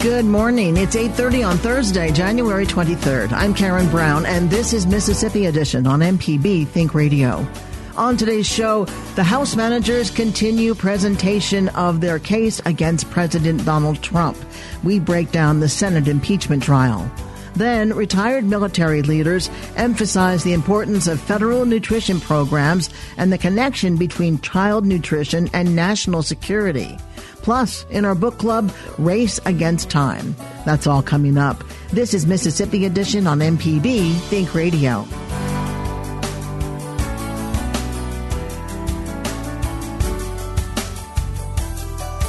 Good morning. It's 8:30 on Thursday, January 23rd. I'm Karen Brown and this is Mississippi Edition on MPB Think Radio. On today's show, the House managers continue presentation of their case against President Donald Trump. We break down the Senate impeachment trial. Then, retired military leaders emphasize the importance of federal nutrition programs and the connection between child nutrition and national security. Plus, in our book club, Race Against Time. That's all coming up. This is Mississippi Edition on MPB Think Radio.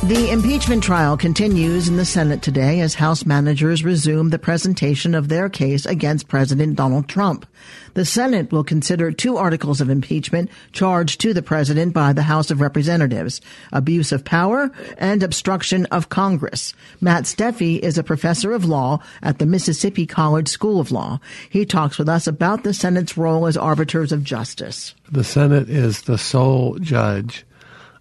The impeachment trial continues in the Senate today as House managers resume the presentation of their case against President Donald Trump. The Senate will consider two articles of impeachment charged to the president by the House of Representatives, abuse of power and obstruction of Congress. Matt Steffey is a professor of law at the Mississippi College School of Law. He talks with us about the Senate's role as arbiters of justice. The Senate is the sole judge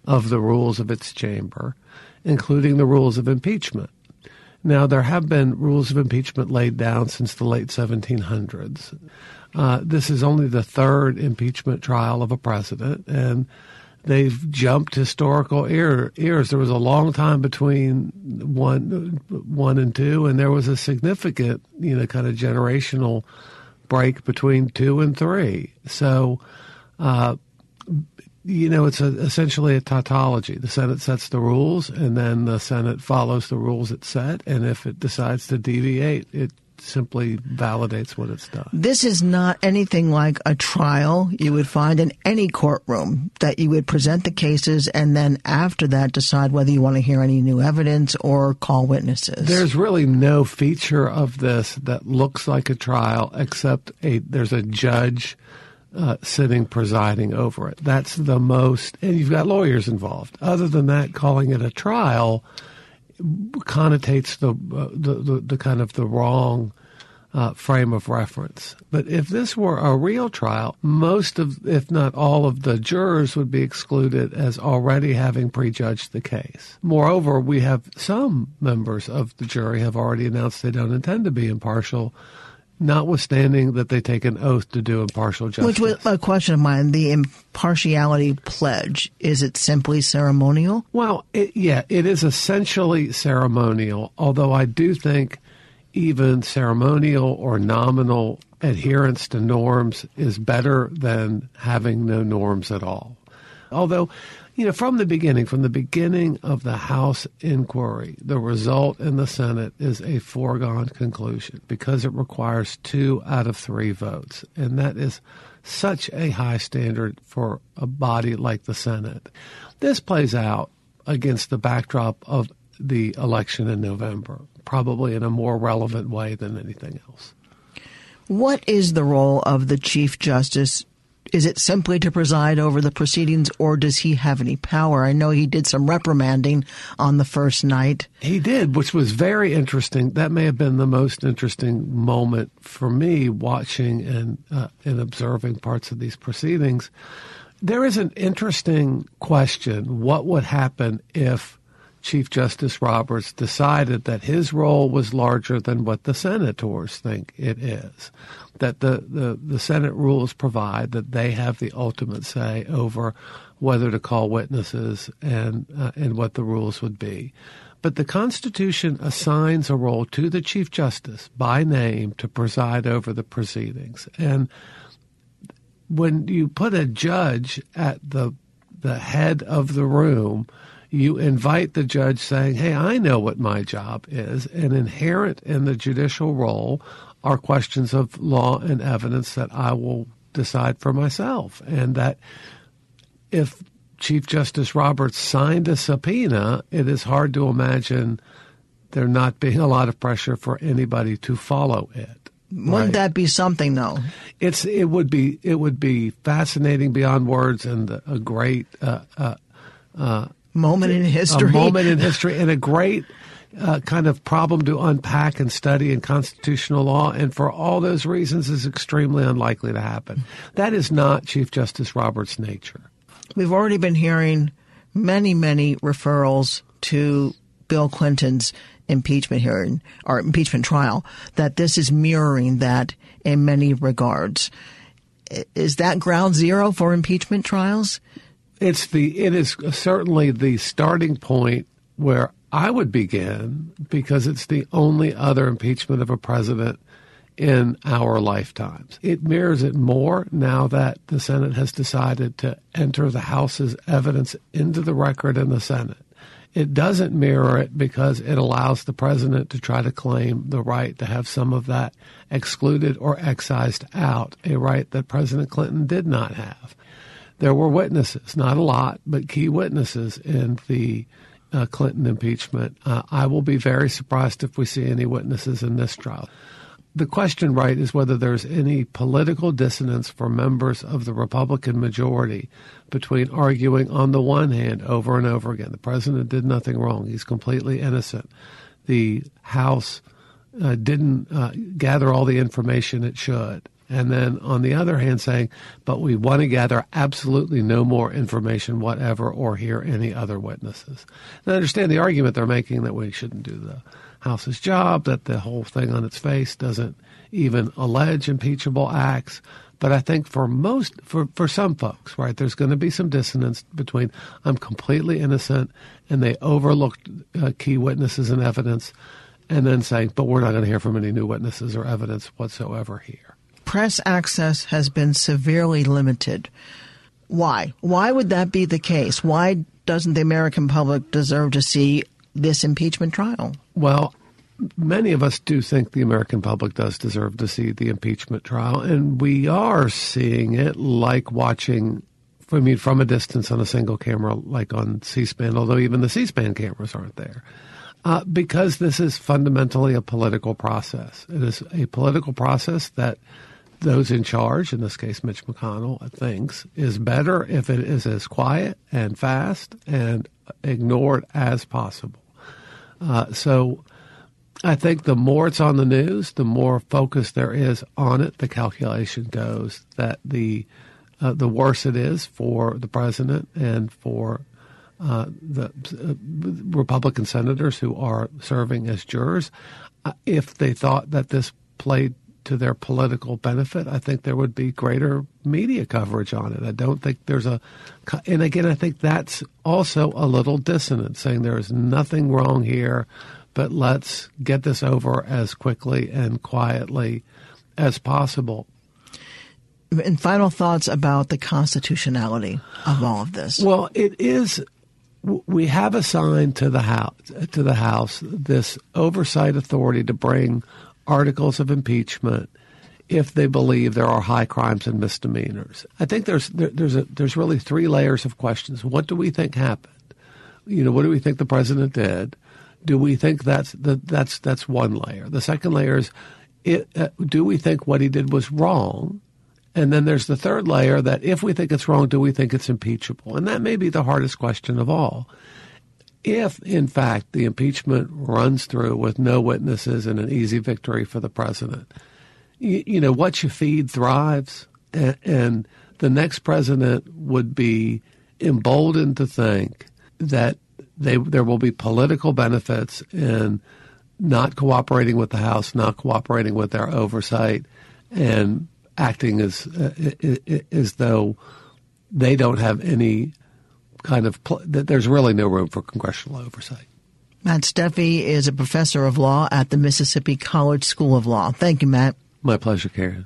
of the rules of its chamber including the rules of impeachment. Now, there have been rules of impeachment laid down since the late 1700s. Uh, this is only the third impeachment trial of a president, and they've jumped historical ear, ears. There was a long time between one, one and two, and there was a significant, you know, kind of generational break between two and three. So, uh, you know, it's a, essentially a tautology. The Senate sets the rules, and then the Senate follows the rules it set. And if it decides to deviate, it simply validates what it's done. This is not anything like a trial you would find in any courtroom that you would present the cases and then after that decide whether you want to hear any new evidence or call witnesses. There's really no feature of this that looks like a trial except a there's a judge uh, sitting presiding over it. That's the most, and you've got lawyers involved. Other than that, calling it a trial connotates the uh, the, the, the, kind of the wrong uh, frame of reference. But if this were a real trial, most of, if not all of the jurors would be excluded as already having prejudged the case. Moreover, we have some members of the jury have already announced they don't intend to be impartial notwithstanding that they take an oath to do impartial justice. Which was a question of mine. The impartiality pledge, is it simply ceremonial? Well, it, yeah, it is essentially ceremonial, although I do think even ceremonial or nominal adherence to norms is better than having no norms at all. Although you know, from the beginning, from the beginning of the House inquiry, the result in the Senate is a foregone conclusion because it requires two out of three votes. And that is such a high standard for a body like the Senate. This plays out against the backdrop of the election in November, probably in a more relevant way than anything else. What is the role of the Chief Justice is it simply to preside over the proceedings or does he have any power? I know he did some reprimanding on the first night. He did, which was very interesting. That may have been the most interesting moment for me watching and, uh, and observing parts of these proceedings. There is an interesting question. What would happen if Chief Justice Roberts decided that his role was larger than what the senators think it is. That the, the, the Senate rules provide that they have the ultimate say over whether to call witnesses and, uh, and what the rules would be. But the Constitution assigns a role to the Chief Justice by name to preside over the proceedings. And when you put a judge at the the head of the room, you invite the judge saying, Hey, I know what my job is. And inherent in the judicial role are questions of law and evidence that I will decide for myself. And that if Chief Justice Roberts signed a subpoena, it is hard to imagine there not being a lot of pressure for anybody to follow it. Wouldn't Right. that be something, though? It's it would be it would be fascinating beyond words and a great uh, uh, Moment in history. a moment in history and a great uh, kind of problem to unpack and study in constitutional law. And for all those reasons, is extremely unlikely to happen. That is not Chief Justice Roberts' nature. We've already been hearing many, many referrals to Bill Clinton's impeachment hearing or impeachment trial that this is mirroring that in many regards. Is that ground zero for impeachment trials? It's the it is certainly the starting point where I would begin because it's the only other impeachment of a president in our lifetimes. It mirrors it more now that the Senate has decided to enter the House's evidence into the record in the Senate. It doesn't mirror it because it allows the president to try to claim the right to have some of that excluded or excised out, a right that President Clinton did not have there were witnesses, not a lot, but key witnesses in the uh, Clinton impeachment. Uh, I will be very surprised if we see any witnesses in this trial. The question, right, is whether there's any political dissonance for members of the Republican majority between arguing, on the one hand, over and over again, the president did nothing wrong, he's completely innocent. The House uh, didn't uh, gather all the information it should. And then on the other hand, saying, but we want to gather absolutely no more information whatever or hear any other witnesses. And I understand the argument they're making that we shouldn't do the House's job, that the whole thing on its face doesn't even allege impeachable acts. But I think for most, for, for some folks, right, there's going to be some dissonance between I'm completely innocent and they overlooked uh, key witnesses and evidence and then saying, but we're not going to hear from any new witnesses or evidence whatsoever here. Press access has been severely limited. Why? Why would that be the case? Why doesn't the American public deserve to see this impeachment trial? Well, many of us do think the American public does deserve to see the impeachment trial, and we are seeing it like watching. I mean, from a distance on a single camera, like on C-SPAN, although even the C-SPAN cameras aren't there, uh, because this is fundamentally a political process. It is a political process that those in charge, in this case Mitch McConnell, thinks is better if it is as quiet and fast and ignored as possible. Uh, so I think the more it's on the news, the more focus there is on it. The calculation goes that the uh, the worse it is for the president and for uh, the uh, Republican senators who are serving as jurors. Uh, if they thought that this played to their political benefit, I think there would be greater media coverage on it. I don't think there's a, and again, I think that's also a little dissonant, saying there is nothing wrong here, but let's get this over as quickly and quietly as possible. And final thoughts about the constitutionality of all of this. Well, it is. We have assigned to the house to the House this oversight authority to bring articles of impeachment if they believe there are high crimes and misdemeanors. I think there's there, there's a, there's really three layers of questions. What do we think happened? You know, what do we think the president did? Do we think that's that, that's that's one layer? The second layer is, it, uh, do we think what he did was wrong? And then there's the third layer that if we think it's wrong, do we think it's impeachable? And that may be the hardest question of all. If, in fact, the impeachment runs through with no witnesses and an easy victory for the president, you, you know, what you feed thrives. And, and the next president would be emboldened to think that they, there will be political benefits in not cooperating with the House, not cooperating with their oversight, and acting as uh, as though they don't have any kind of pl- that there's really no room for congressional oversight. Matt Steffey is a professor of law at the Mississippi College School of Law. Thank you, Matt. My pleasure, Karen.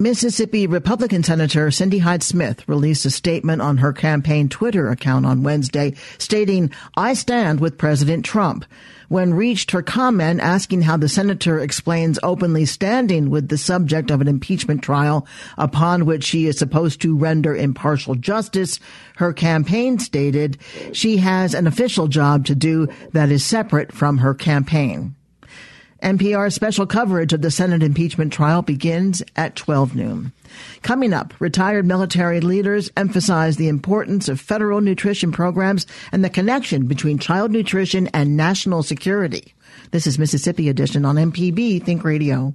Mississippi Republican Senator Cindy Hyde Smith released a statement on her campaign Twitter account on Wednesday stating, I stand with President Trump. When reached her comment asking how the senator explains openly standing with the subject of an impeachment trial upon which she is supposed to render impartial justice, her campaign stated she has an official job to do that is separate from her campaign. NPR special coverage of the Senate impeachment trial begins at 12 noon. Coming up, retired military leaders emphasize the importance of federal nutrition programs and the connection between child nutrition and national security. This is Mississippi Edition on MPB Think Radio.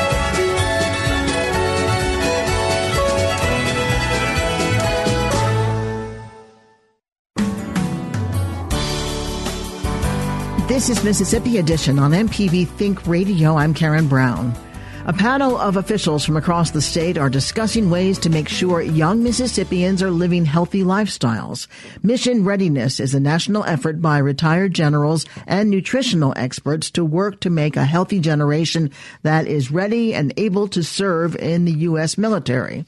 This is Mississippi Edition on MPB Think Radio. I'm Karen Brown. A panel of officials from across the state are discussing ways to make sure young Mississippians are living healthy lifestyles. Mission Readiness is a national effort by retired generals and nutritional experts to work to make a healthy generation that is ready and able to serve in the U.S. military.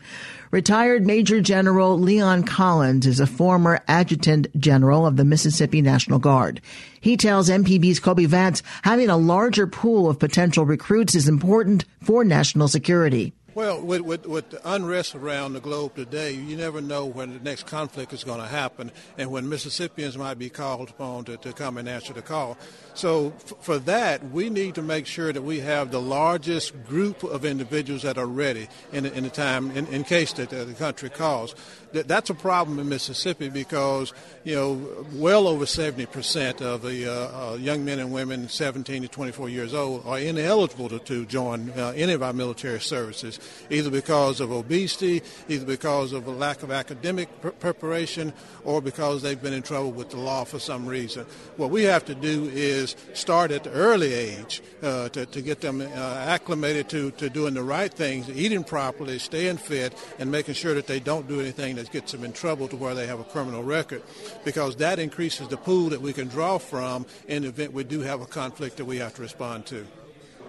Retired Major General Leon Collins is a former adjutant general of the Mississippi National Guard. He tells MPB's Kobee Vance having a larger pool of potential recruits is important for national security. Well, with, with, with, the unrest around the globe today, you never know when the next conflict is going to happen and when Mississippians might be called upon to, to come and answer the call. So, f- for that, we need to make sure that we have the largest group of individuals that are ready in, in the time, in, in case that the country calls. That, that's a problem in Mississippi because, you know, well over 70% of the uh, uh, young men and women 17 to 24 years old are ineligible to, to join uh, any of our military services either because of obesity, either because of a lack of academic pr- preparation, or because they've been in trouble with the law for some reason. What we have to do is start at the early age uh, to, to get them uh, acclimated to, to doing the right things, eating properly, staying fit, and making sure that they don't do anything that gets them in trouble to where they have a criminal record, because that increases the pool that we can draw from in the event we do have a conflict that we have to respond to.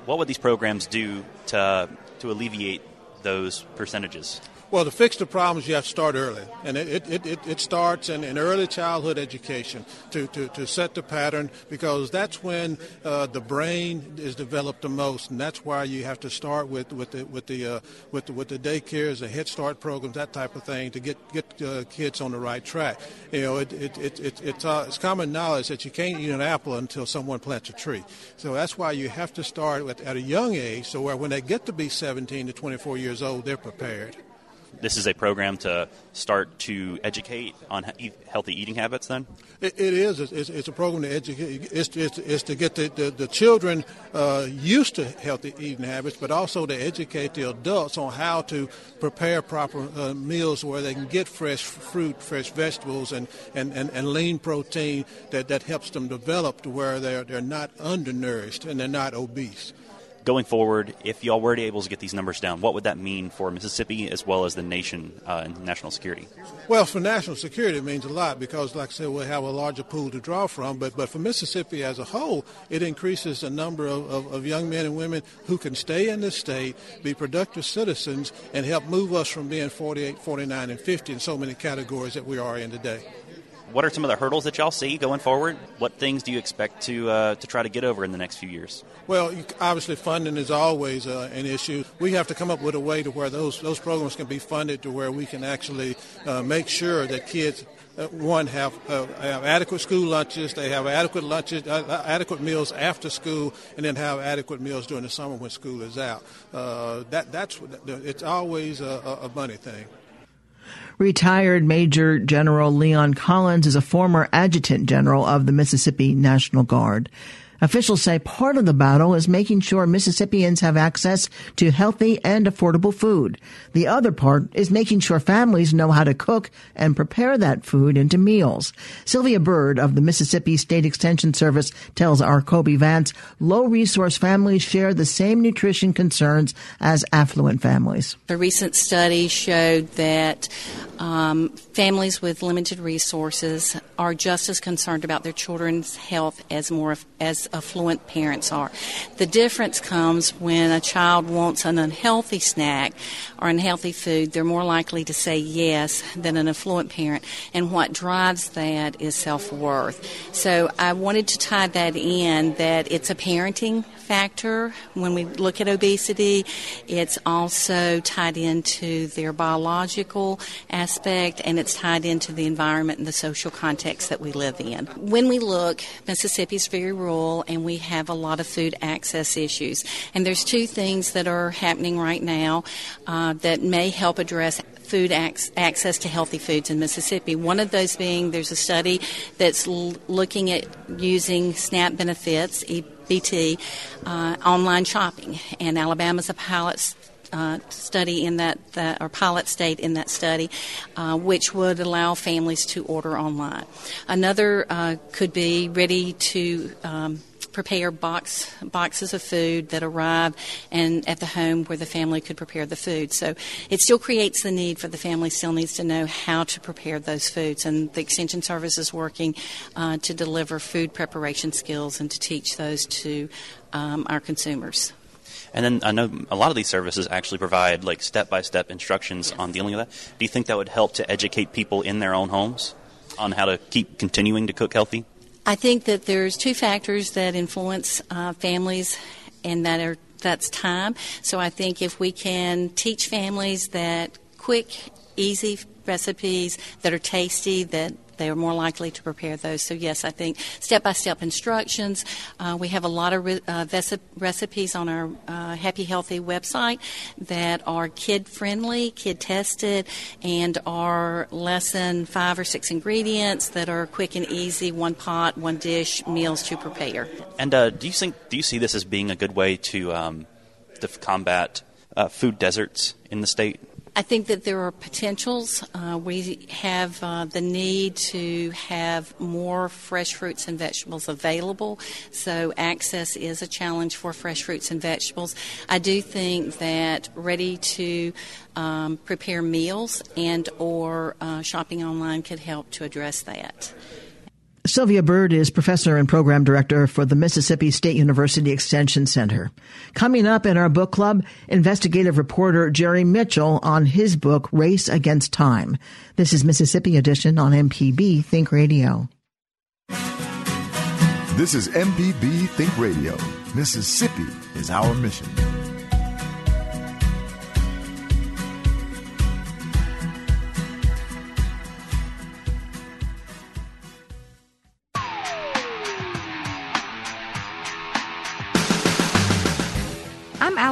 What would these programs do to to alleviate those percentages? Well, to fix the problems, you have to start early. And it, it, it, it starts in, in, early childhood education to, to, to set the pattern because that's when uh, the brain is developed the most. And that's why you have to start with, with, the, with, the, uh, with, the, with the daycares, the Head Start programs, that type of thing to get, get uh, kids on the right track. You know, it, it, it, it it's, uh, it's common knowledge that you can't eat an apple until someone plants a tree. So that's why you have to start with, at a young age so where when they get to be 17 to 24 years old, they're prepared this is a program to start to educate on healthy eating habits then? it, it is. It's, it's, a program to educate. It's, it's, it's to get the, the, the children uh, used to healthy eating habits, but also to educate the adults on how to prepare proper uh, meals where they can get fresh fruit, fresh vegetables, and, and, and, and lean protein that, that helps them develop to where they're, they're not undernourished and they're not obese going forward, if y'all were able to get these numbers down, what would that mean for Mississippi as well as the nation uh, and national security? Well, for national security, it means a lot because, like I said, we have a larger pool to draw from. But, but for Mississippi as a whole, it increases the number of, of, of young men and women who can stay in the state, be productive citizens, and help move us from being 48, 49, and 50 in so many categories that we are in today what are some of the hurdles that y'all see going forward? What things do you expect to uh, to try to get over in the next few years? Well, obviously, funding is always uh, an issue. We have to come up with a way to where those those programs can be funded to where we can actually uh, make sure that kids. Uh, one have, uh, have adequate school lunches. They have adequate lunches, uh, adequate meals after school, and then have adequate meals during the summer when school is out. that that's it's always a, a money thing. Retired Major General Leon Collins is a former adjutant general of the Mississippi National Guard. Officials say part of the battle is making sure Mississippians have access to healthy and affordable food. The other part is making sure families know how to cook and prepare that food into meals. Sylvia Byrd of the Mississippi State Extension Service tells our Kobee Vance low resource families share the same nutrition concerns as affluent families. A recent study showed that um, families with limited resources are just as concerned about their children's health as more as affluent parents are. The difference comes when a child wants an unhealthy snack or unhealthy food, they're more likely to say yes than an affluent parent. And what drives that is self worth. So I wanted to tie that in that it's a parenting factor when we look at obesity. It's also tied into their biological aspect and it's tied into the environment and the social context that we live in. When we look, Mississippi is very rural and we have a lot of food access issues. And there's two things that are happening right now uh, that may help address food ac- access to healthy foods in Mississippi. One of those being there's a study that's l- looking at using SNAP benefits, EBT, uh, online shopping, and Alabama's a pilot uh, study in that, that, or pilot state in that study, uh, which would allow families to order online. Another uh, could be ready to um, prepare box boxes of food that arrive and at the home where the family could prepare the food. So it still creates the need for the family still needs to know how to prepare those foods, and the extension service is working uh, to deliver food preparation skills and to teach those to um, our consumers. And then I know a lot of these services actually provide like step by step instructions on dealing with that. Do you think that would help to educate people in their own homes on how to keep continuing to cook healthy? I think that there's two factors that influence uh, families, and that are that's time. So I think if we can teach families that quick, easy recipes that are tasty, that they are more likely to prepare those. So, yes, I think step by step instructions. Uh, we have a lot of re- uh, recipes on our uh, Happy Healthy website that are kid friendly, kid tested, and are less than five or six ingredients that are quick and easy, one pot, one dish meals to prepare. And uh, do you think do you see this as being a good way to um, to combat uh, food deserts in the state? I think that there are potentials. Uh, we have uh, the need to have more fresh fruits and vegetables available, so access is a challenge for fresh fruits and vegetables. I do think that ready to um, prepare meals and or uh, shopping online could help to address that. Sylvia Byrd is professor and program director for the Mississippi State University Extension Center. Coming up in our book club, investigative reporter Jerry Mitchell on his book, Race Against Time. This is Mississippi Edition on MPB Think Radio. This is MPB Think Radio. Mississippi is our mission.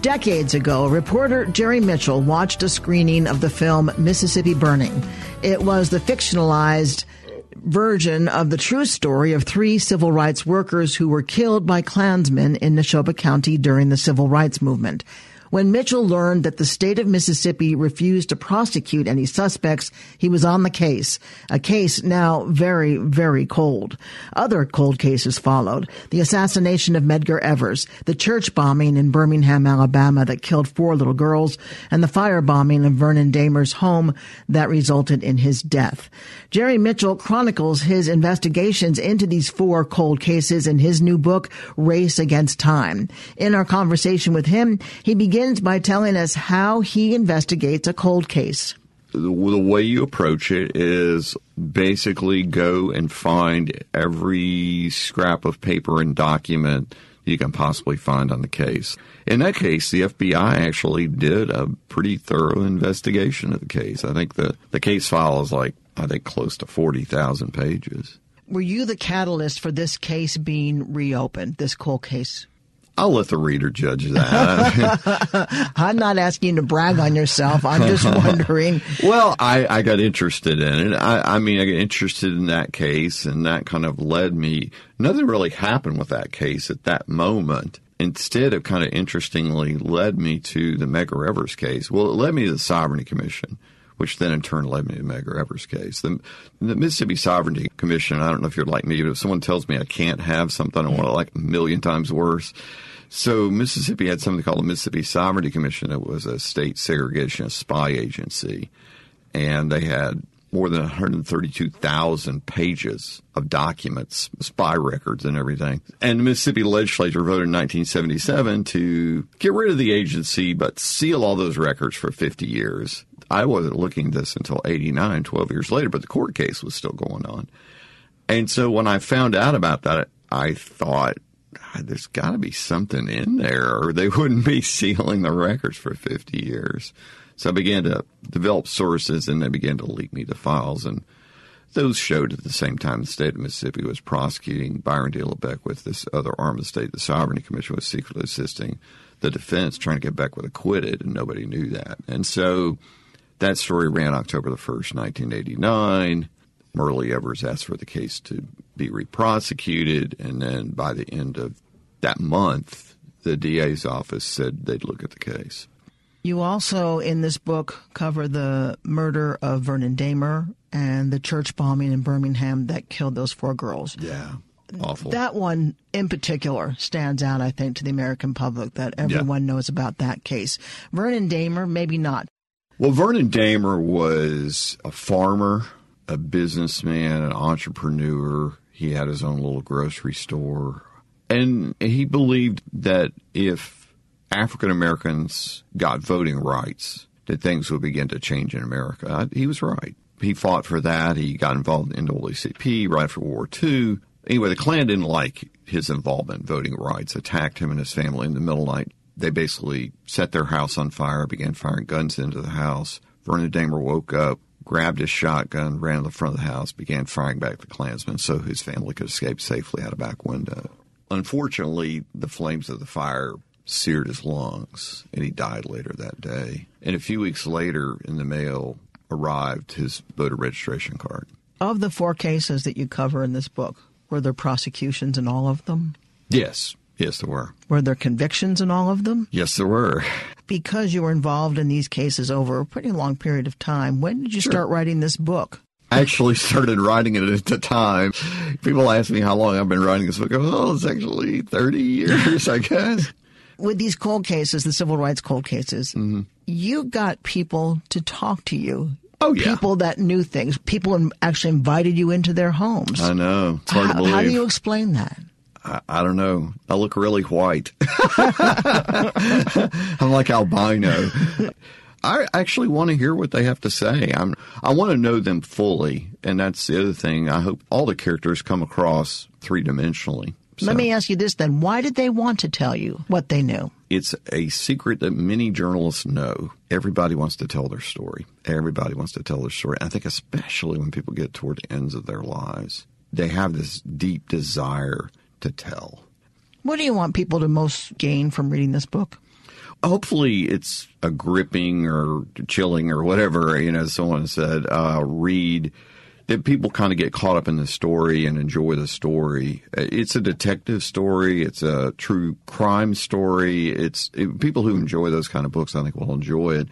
Decades ago, reporter Jerry Mitchell watched a screening of the film Mississippi Burning. It was the fictionalized version of the true story of three civil rights workers who were killed by Klansmen in Neshoba County during the civil rights movement. When Mitchell learned that the state of Mississippi refused to prosecute any suspects, he was on the case, a case now very, very cold. Other cold cases followed. The assassination of Medgar Evers, the church bombing in Birmingham, Alabama that killed four little girls, and the firebombing of Vernon Dahmer's home that resulted in his death. Jerry Mitchell chronicles his investigations into these four cold cases in his new book, Race Against Time. In our conversation with him, he began begins by telling us how he investigates a cold case. The way you approach it is basically go and find every scrap of paper and document you can possibly find on the case. In that case, the FBI actually did a pretty thorough investigation of the case. I think the, the case file is like, I think, close to 40,000 pages. Were you the catalyst for this case being reopened, this cold case? I'll let the reader judge that. I'm not asking you to brag on yourself. I'm just wondering. well, I, I got interested in it. I, I mean, I got interested in that case, and that kind of led me. Nothing really happened with that case at that moment. instead of kind of interestingly led me to the Medgar Evers case. Well, it led me to the Sovereignty Commission, which then in turn led me to Medgar Evers case. The, the Mississippi Sovereignty Commission, I don't know if you're like me, but if someone tells me I can't have something, I want it like a million times worse. So Mississippi had something called the Mississippi Sovereignty Commission. It was a state segregationist spy agency, and they had more than 132,000 pages of documents, spy records, and everything. And the Mississippi legislature voted in 1977 to get rid of the agency, but seal all those records for 50 years. I wasn't looking this until 89, 12 years later, but the court case was still going on. And so when I found out about that, I thought, ah, there's got to be something in there, or they wouldn't be sealing the records for 50 years. So I began to develop sources and they began to leak me the files. And those showed at the same time the state of Mississippi was prosecuting Byron De La Beckwith with this other arm of the state. The Sovereignty Commission was secretly assisting the defense trying to get Beckwith acquitted, and nobody knew that. And so that story ran October the 1st, 1989. Myrlie Evers asked for the case to be reprosecuted, and then by the end of that month, the DA's office said they'd look at the case. You also, in this book, cover the murder of Vernon Dahmer and the church bombing in Birmingham that killed those four girls. Yeah. Awful. That one in particular stands out, I think, to the American public that everyone yeah. knows about that case. Vernon Dahmer, maybe not. Well, Vernon Dahmer was a farmer, a businessman, an entrepreneur. He had his own little grocery store. And he believed that if African Americans got voting rights, that things would begin to change in America. Uh, he was right. He fought for that. He got involved in the NAACP right after World War II. Anyway, the Klan didn't like his involvement in voting rights, attacked him and his family in the middle of the night. They basically set their house on fire, began firing guns into the house. Vernon Dahmer woke up, grabbed his shotgun, ran to the front of the house, began firing back the Klansmen so his family could escape safely out a back window. Unfortunately, the flames of the fire seared his lungs, and he died later that day. And a few weeks later, in the mail arrived his voter registration card. Of the four cases that you cover in this book, were there prosecutions in all of them? Yes. Yes, there were. Were there convictions in all of them? Yes, there were. Because you were involved in these cases over a pretty long period of time, when did you sure. start writing this book? I actually started writing it at the time. People ask me how long I've been writing this book. Oh, it's actually 30 years, I guess with these cold cases, the civil rights cold cases, mm-hmm. you got people to talk to you. Oh yeah, people that knew things. People actually invited you into their homes. I know. It's hard how, to believe. How do you explain that? I, I don't know. I look really white. I'm like albino. I actually want to hear what they have to say. I'm, I want to know them fully, and that's the other thing. I hope all the characters come across three dimensionally. So, Let me ask you this then. Why did they want to tell you what they knew? It's a secret that many journalists know. Everybody wants to tell their story. Everybody wants to tell their story. I think especially when people get toward the ends of their lives, they have this deep desire to tell. What do you want people to most gain from reading this book? Hopefully, it's a gripping or chilling or whatever, you know, someone said, uh, read that people kind of get caught up in the story and enjoy the story. It's a detective story. It's a true crime story. It's it, people who enjoy those kind of books, I think, will enjoy it.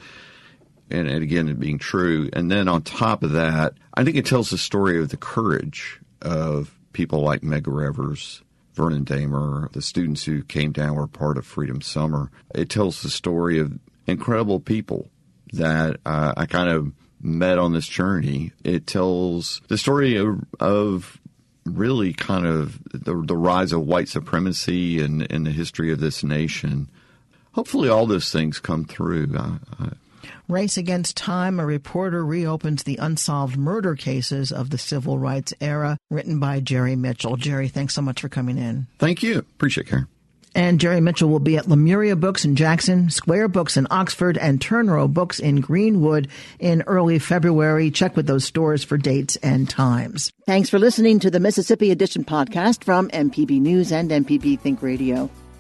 And, and again, it being true. And then on top of that, I think it tells the story of the courage of people like Medgar Evers, Vernon Dahmer, the students who came down were part of Freedom Summer. It tells the story of incredible people that uh, I kind of met on this journey. It tells the story of, of really kind of the, the, rise of white supremacy and the history of this nation. Hopefully, all those things come through. I, I, Race Against Time, a reporter reopens the unsolved murder cases of the civil rights era, written by Jerry Mitchell. Jerry, thanks so much for coming in. Thank you. Appreciate it, Karen. And Jerry Mitchell will be at Lemuria Books in Jackson, Square Books in Oxford, and Turnrow Books in Greenwood in early February. Check with those stores for dates and times. Thanks for listening to the Mississippi Edition podcast from MPB News and MPB Think Radio.